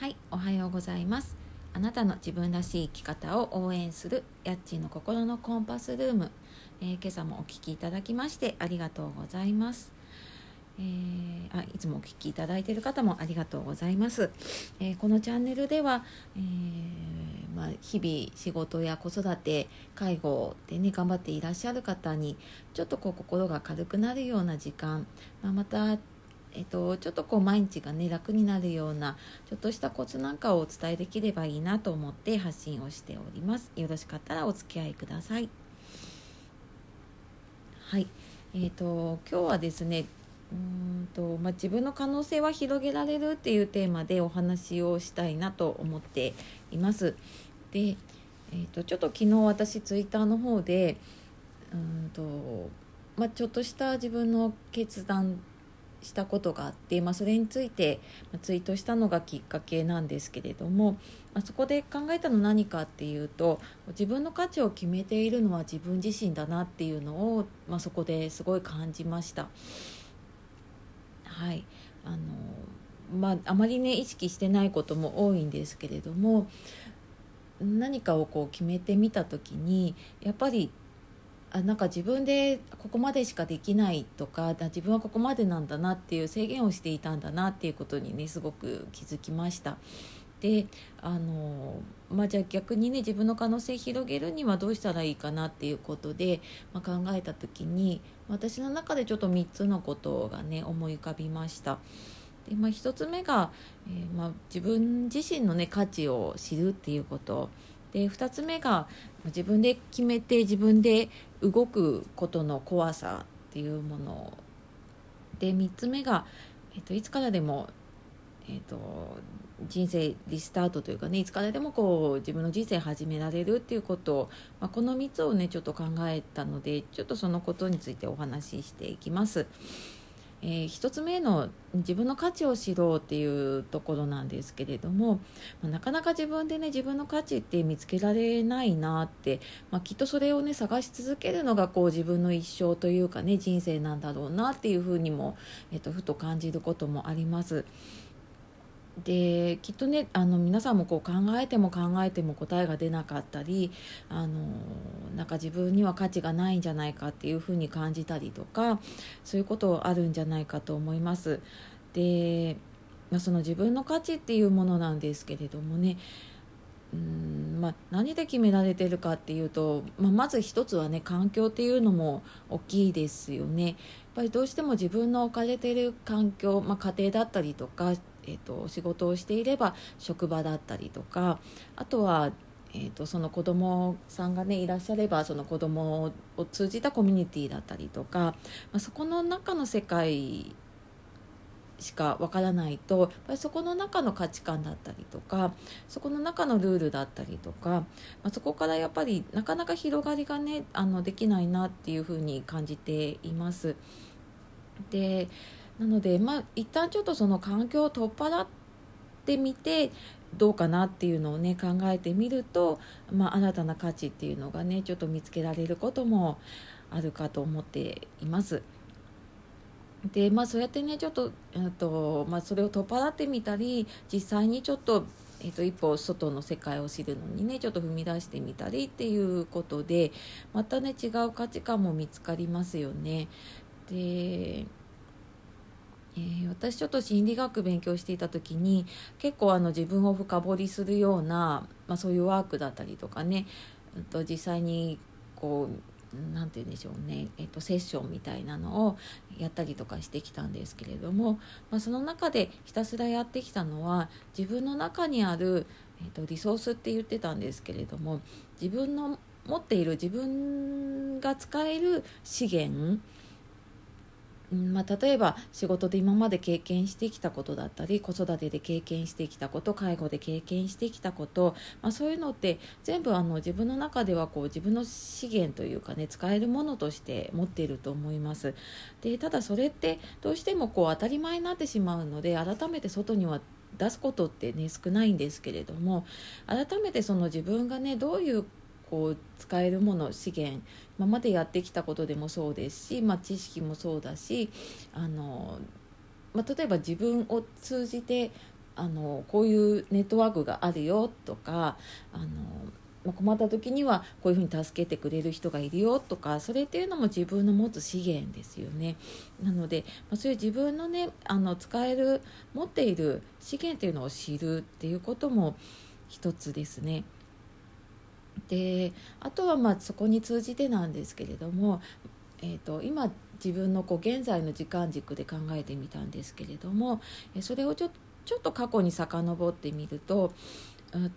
はい、おはようございます。あなたの自分らしい生き方を応援するやっちーの心のコンパスルーム、えー今朝もお聞きいただきましてありがとうございます。えーあいつもお聞きいただいている方もありがとうございます。えーこのチャンネルでは、えーまあ、日々仕事や子育て介護でね頑張っていらっしゃる方にちょっとこう心が軽くなるような時間、まあ、またえっと、ちょっとこう毎日がね楽になるようなちょっとしたコツなんかをお伝えできればいいなと思って発信をしております。よろしかったらお付き合いください。はい。えー、と今日はですねうんと、まあ、自分の可能性は広げられるっていうテーマでお話をしたいなと思っています。で、えー、とちょっと昨日私ツイッターの方でうんと、まあ、ちょっとした自分の決断したことがあって、まあ、それについてまツイートしたのがきっかけなんですけれども、まあ、そこで考えたの何かっていうと自分の価値を決めているのは自分自身だなっていうのを、まあ、そこですごい感じました。はいあのまあ、あまりね意識してないことも多いんですけれども何かをこう決めてみた時にやっぱりあなんか自分でここまでしかできないとか自分はここまでなんだなっていう制限をしていたんだなっていうことにねすごく気づきました。であのまあ、じゃあ逆にね自分の可能性広げるにはどうしたらいいかなっていうことで、まあ、考えた時に私の中でちょっと3つのことがね思い浮かびました。でまあ、1つ目が、えーまあ、自分自身の、ね、価値を知るっていうことで2つ目が自分で決めて自分で動くことの怖さっていうもので3つ目が、えっといつからでも、えっと人生リスタートというかねいつからでもこう自分の人生始められるっていうことを、まあ、この3つをねちょっと考えたのでちょっとそのことについてお話ししていきます。えー、1つ目の自分の価値を知ろうっていうところなんですけれども、まあ、なかなか自分でね自分の価値って見つけられないなって、まあ、きっとそれをね探し続けるのがこう自分の一生というかね人生なんだろうなっていうふうにも、えっと、ふと感じることもあります。できっとねあの皆さんもこう考えても考えても答えが出なかったりあのなんか自分には価値がないんじゃないかっていうふうに感じたりとかそういうことあるんじゃないかと思います。で、まあ、その自分の価値っていうものなんですけれどもねうんまあ、何で決められてるかっていうと、まあ、まず一つはね環境っていうのも大きいですよね。やっぱりどうしても自分の置かれてる環境、まあ、家庭だったりとか、えー、と仕事をしていれば職場だったりとかあとは、えー、とその子供さんがねいらっしゃればその子供を通じたコミュニティだったりとか、まあ、そこの中の世界しかわからないとやっぱりそこの中の価値観だったりとかそこの中のルールだったりとか、まあ、そこからやっぱりなかなか広がりがねあのできないなっていうふうに感じています。でなのでまあ一旦ちょっとその環境を取っ払ってみてどうかなっていうのをね考えてみると、まあ、新たな価値っていうのがねちょっと見つけられることもあるかと思っています。でまあそうやってねちょっと,、えっとまあ、それを取っ払ってみたり実際にちょっと,、えっと一歩外の世界を知るのにねちょっと踏み出してみたりっていうことでまたね違う価値観も見つかりますよね。でえー私ちょっと心理学勉強していた時に結構あの自分を深掘りするような、まあ、そういうワークだったりとかね、うんと実際にこうなんて言うんでしょうね、えっとセッションみたいなのをやったりとかしてきたんですけれども、まあ、その中でひたすらやってきたのは自分の中にある、えっとリソースって言ってたんですけれども自分の持っている自分が使える資源まあ、例えば仕事で今まで経験してきたことだったり子育てで経験してきたこと介護で経験してきたこと、まあ、そういうのって全部あの自分の中ではこう自分の資源というかね使えるものとして持っていると思います。でただそれってどうしてもこう当たり前になってしまうので改めて外には出すことってね少ないんですけれども改めてその自分がねどういうこう使えるもの資源今までやってきたことでもそうですし、まあ、知識もそうだしあの、まあ、例えば自分を通じてあのこういうネットワークがあるよとかあのまあ困った時にはこういうふうに助けてくれる人がいるよとかそれっていうのも自分の持つ資源ですよねなので、まあ、そういう自分のねあの使える持っている資源っていうのを知るっていうことも一つですね。であとはまあそこに通じてなんですけれども、えーと、今自分のこう現在の時間軸で考えてみたんですけれどもそれをちょちょっと過去に遡ってみると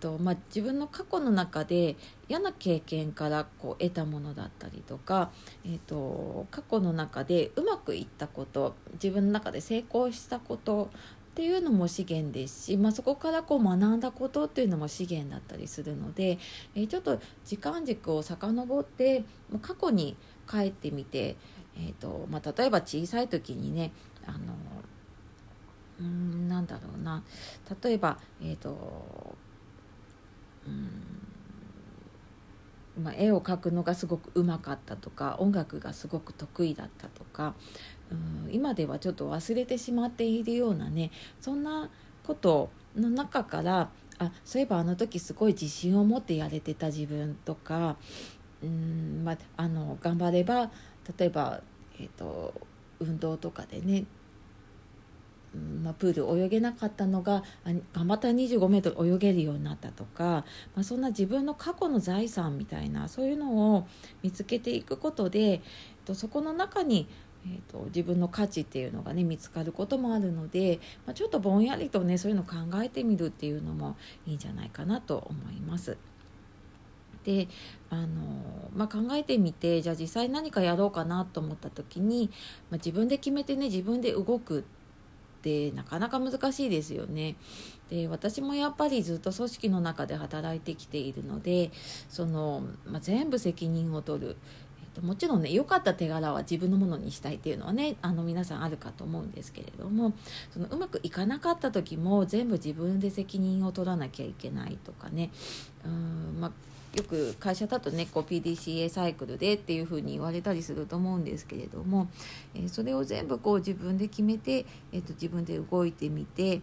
とまあ、自分の過去の中で嫌な経験からこう得たものだったりとか、えーと、過去の中でうまくいったこと自分の中で成功したことっていうのも資源ですし、まあ、そこからこう学んだことっていうのも資源だったりするので、え、ちょっと時間軸を遡って過去に帰ってみて、えーとまあ、例えば小さい時にねあのうんなんだろうな。例えば、えーとまあ、絵を描くのがすごくうまかったとか音楽がすごく得意だったとか今ではちょっと忘れてしまっているようなねそんなことの中からあそういえばあの時すごい自信を持ってやれてた自分とかうん、まあ、の頑張れば例えば、えーと運動とかでねまあ、プール泳げなかったのが頑張ったら2 5メートル泳げるようになったとか、まあ、そんな自分の過去の財産みたいなそういうのを見つけていくことでとそこの中に、えーと、自分の価値っていうのがね見つかることもあるので、まあ、ちょっとぼんやりとねそういうの考えてみるっていうのもいいんじゃないかなと思います。であの、まあ、考えてみてじゃあ実際何かやろうかなと思った時に、まあ、自分で決めてね自分で動くってなかなか難しいですよね。で私もやっぱりずっと組織の中で働いてきているのでその、まあ、全部責任を取る。もちろんね良かった手柄は自分のものにしたいっていうのはねあの皆さんあるかと思うんですけれどもそのうまくいかなかった時も全部自分で責任を取らなきゃいけないとかねうん、まあよく会社だとねこう PDCA サイクルでっていうふうに言われたりすると思うんですけれども、えー、それを全部こう自分で決めて、えーと、自分で動いてみて、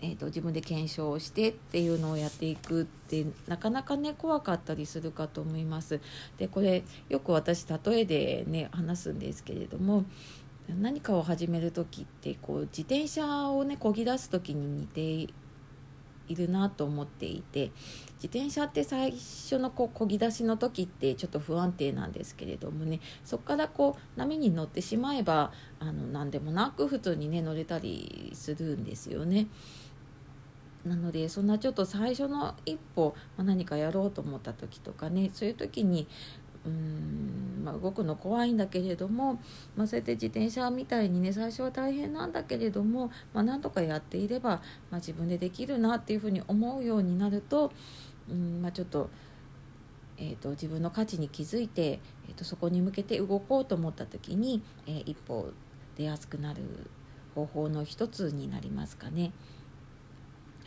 えーと、自分で検証してっていうのをやっていくってなかなかね怖かったりするかと思います。でこれよく私例えでね話すんですけれども何かを始める時ってこう自転車をねこぎ出す時に似ているなと思っていて自転車って最初のこう漕ぎ出しの時ってちょっと不安定なんですけれどもねそこからこう波に乗ってしまえばあの何でもなく普通にね乗れたりするんですよね。なのでそんなちょっと最初の一歩、まあ、何かやろうと思った時とかねそういう時にうんまあ、動くの怖いんだけれども、まあ、そうやって自転車みたいにね最初は大変なんだけれども、まあ、なんとかやっていれば、まあ、自分でできるなっていうふうに思うようになるとうん、まあ、ちょっと,、えーと、自分の価値に気づいて、えーと、そこに向けて動こうと思った時に、えー、一歩出やすくなる方法の一つになりますかね。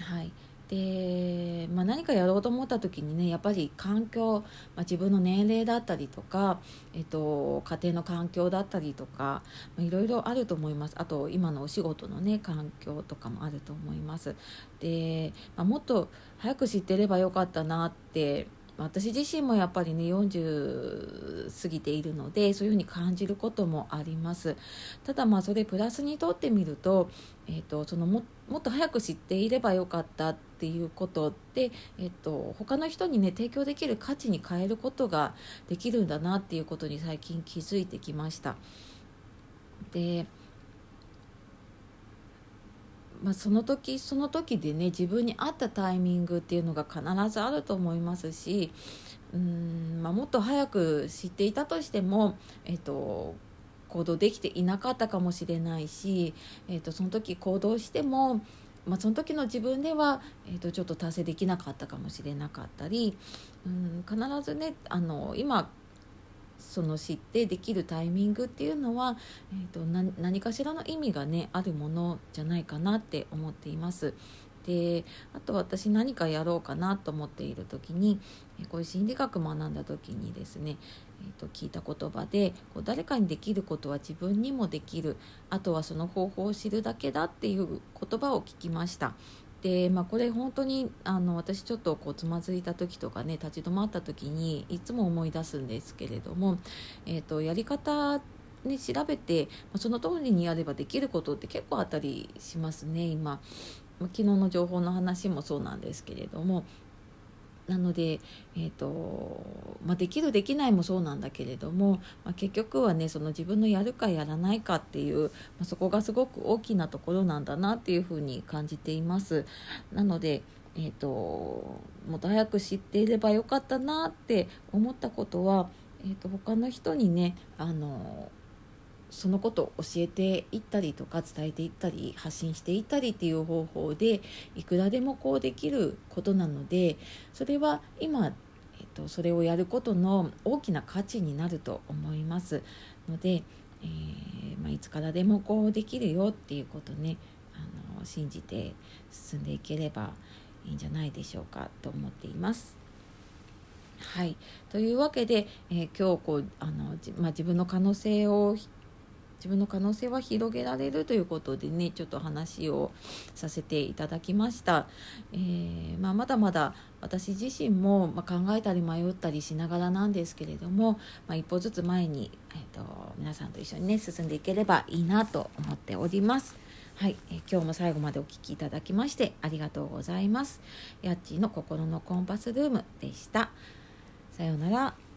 はい。で、まあ、何かやろうと思った時にねやっぱり環境、まあ、自分の年齢だったりとか、えっと、家庭の環境だったりとか、まあ、いろいろあると思います。あと今のお仕事のね環境とかもあると思います。で、まあ、もっと早く知ってればよかったなって私自身もやっぱりね40過ぎているのでそういうふうに感じることもあります。ただまあそれプラスにとってみると,、えーと、そのももっと早く知っていればよかったっていうことで、えーと、他の人にね提供できる価値に変えることができるんだなっていうことに最近気づいてきました。でまあ、その時その時でね自分に合ったタイミングっていうのが必ずあると思いますしうん、まあ、もっと早く知っていたとしても、えっと、行動できていなかったかもしれないし、えっと、その時行動しても、まあ、その時の自分では、えっと、ちょっと達成できなかったかもしれなかったりうん必ずねあの今その知ってできるタイミングっていうのは、えーと、何かしらの意味がねあるものじゃないかなって思っています。であと私何かやろうかなと思っている時にこういう心理学学んだ時にですね、えー、と聞いた言葉でこう誰かにできることは自分にもできるあとはその方法を知るだけだっていう言葉を聞きました。で、まあ、これ本当にあの私ちょっとこうつまずいた時とかね立ち止まった時にいつも思い出すんですけれども、えーと、やり方に、調べてその通りにやればできることって結構あったりしますね今。昨日の情報の話もそうなんですけれども。なので、えーとまあ、できるできないもそうなんだけれども、まあ、結局はねその自分のやるかやらないかっていう、まあ、そこがすごく大きなところなんだなっていうふうに感じています。なのでえーと、もっと早く知っていればよかったなって思ったことは、えーと他の人にねあのそのことを教えていったりとか伝えていったり発信していったりっていう方法でいくらでもこうできることなのでそれは今、えっと、それをやることの大きな価値になると思いますので、えー、まあ、いつからでもこうできるよっていうことねあの信じて進んでいければいいんじゃないでしょうかと思っています。はい、というわけで、えー、今日こうあの、まあ、自分の可能性を自分の可能性は広げられるということでねちょっと話をさせていただきました、えー、まあ、まだまだ私自身も、ま考えたり迷ったりしながらなんですけれども、まあ、一歩ずつ前に、えーと、皆さんと一緒にね進んでいければいいなと思っております。はい、えー、今日も最後までお聴きいただきましてありがとうございます。やっちーの心のコンパスルームでした。さようなら。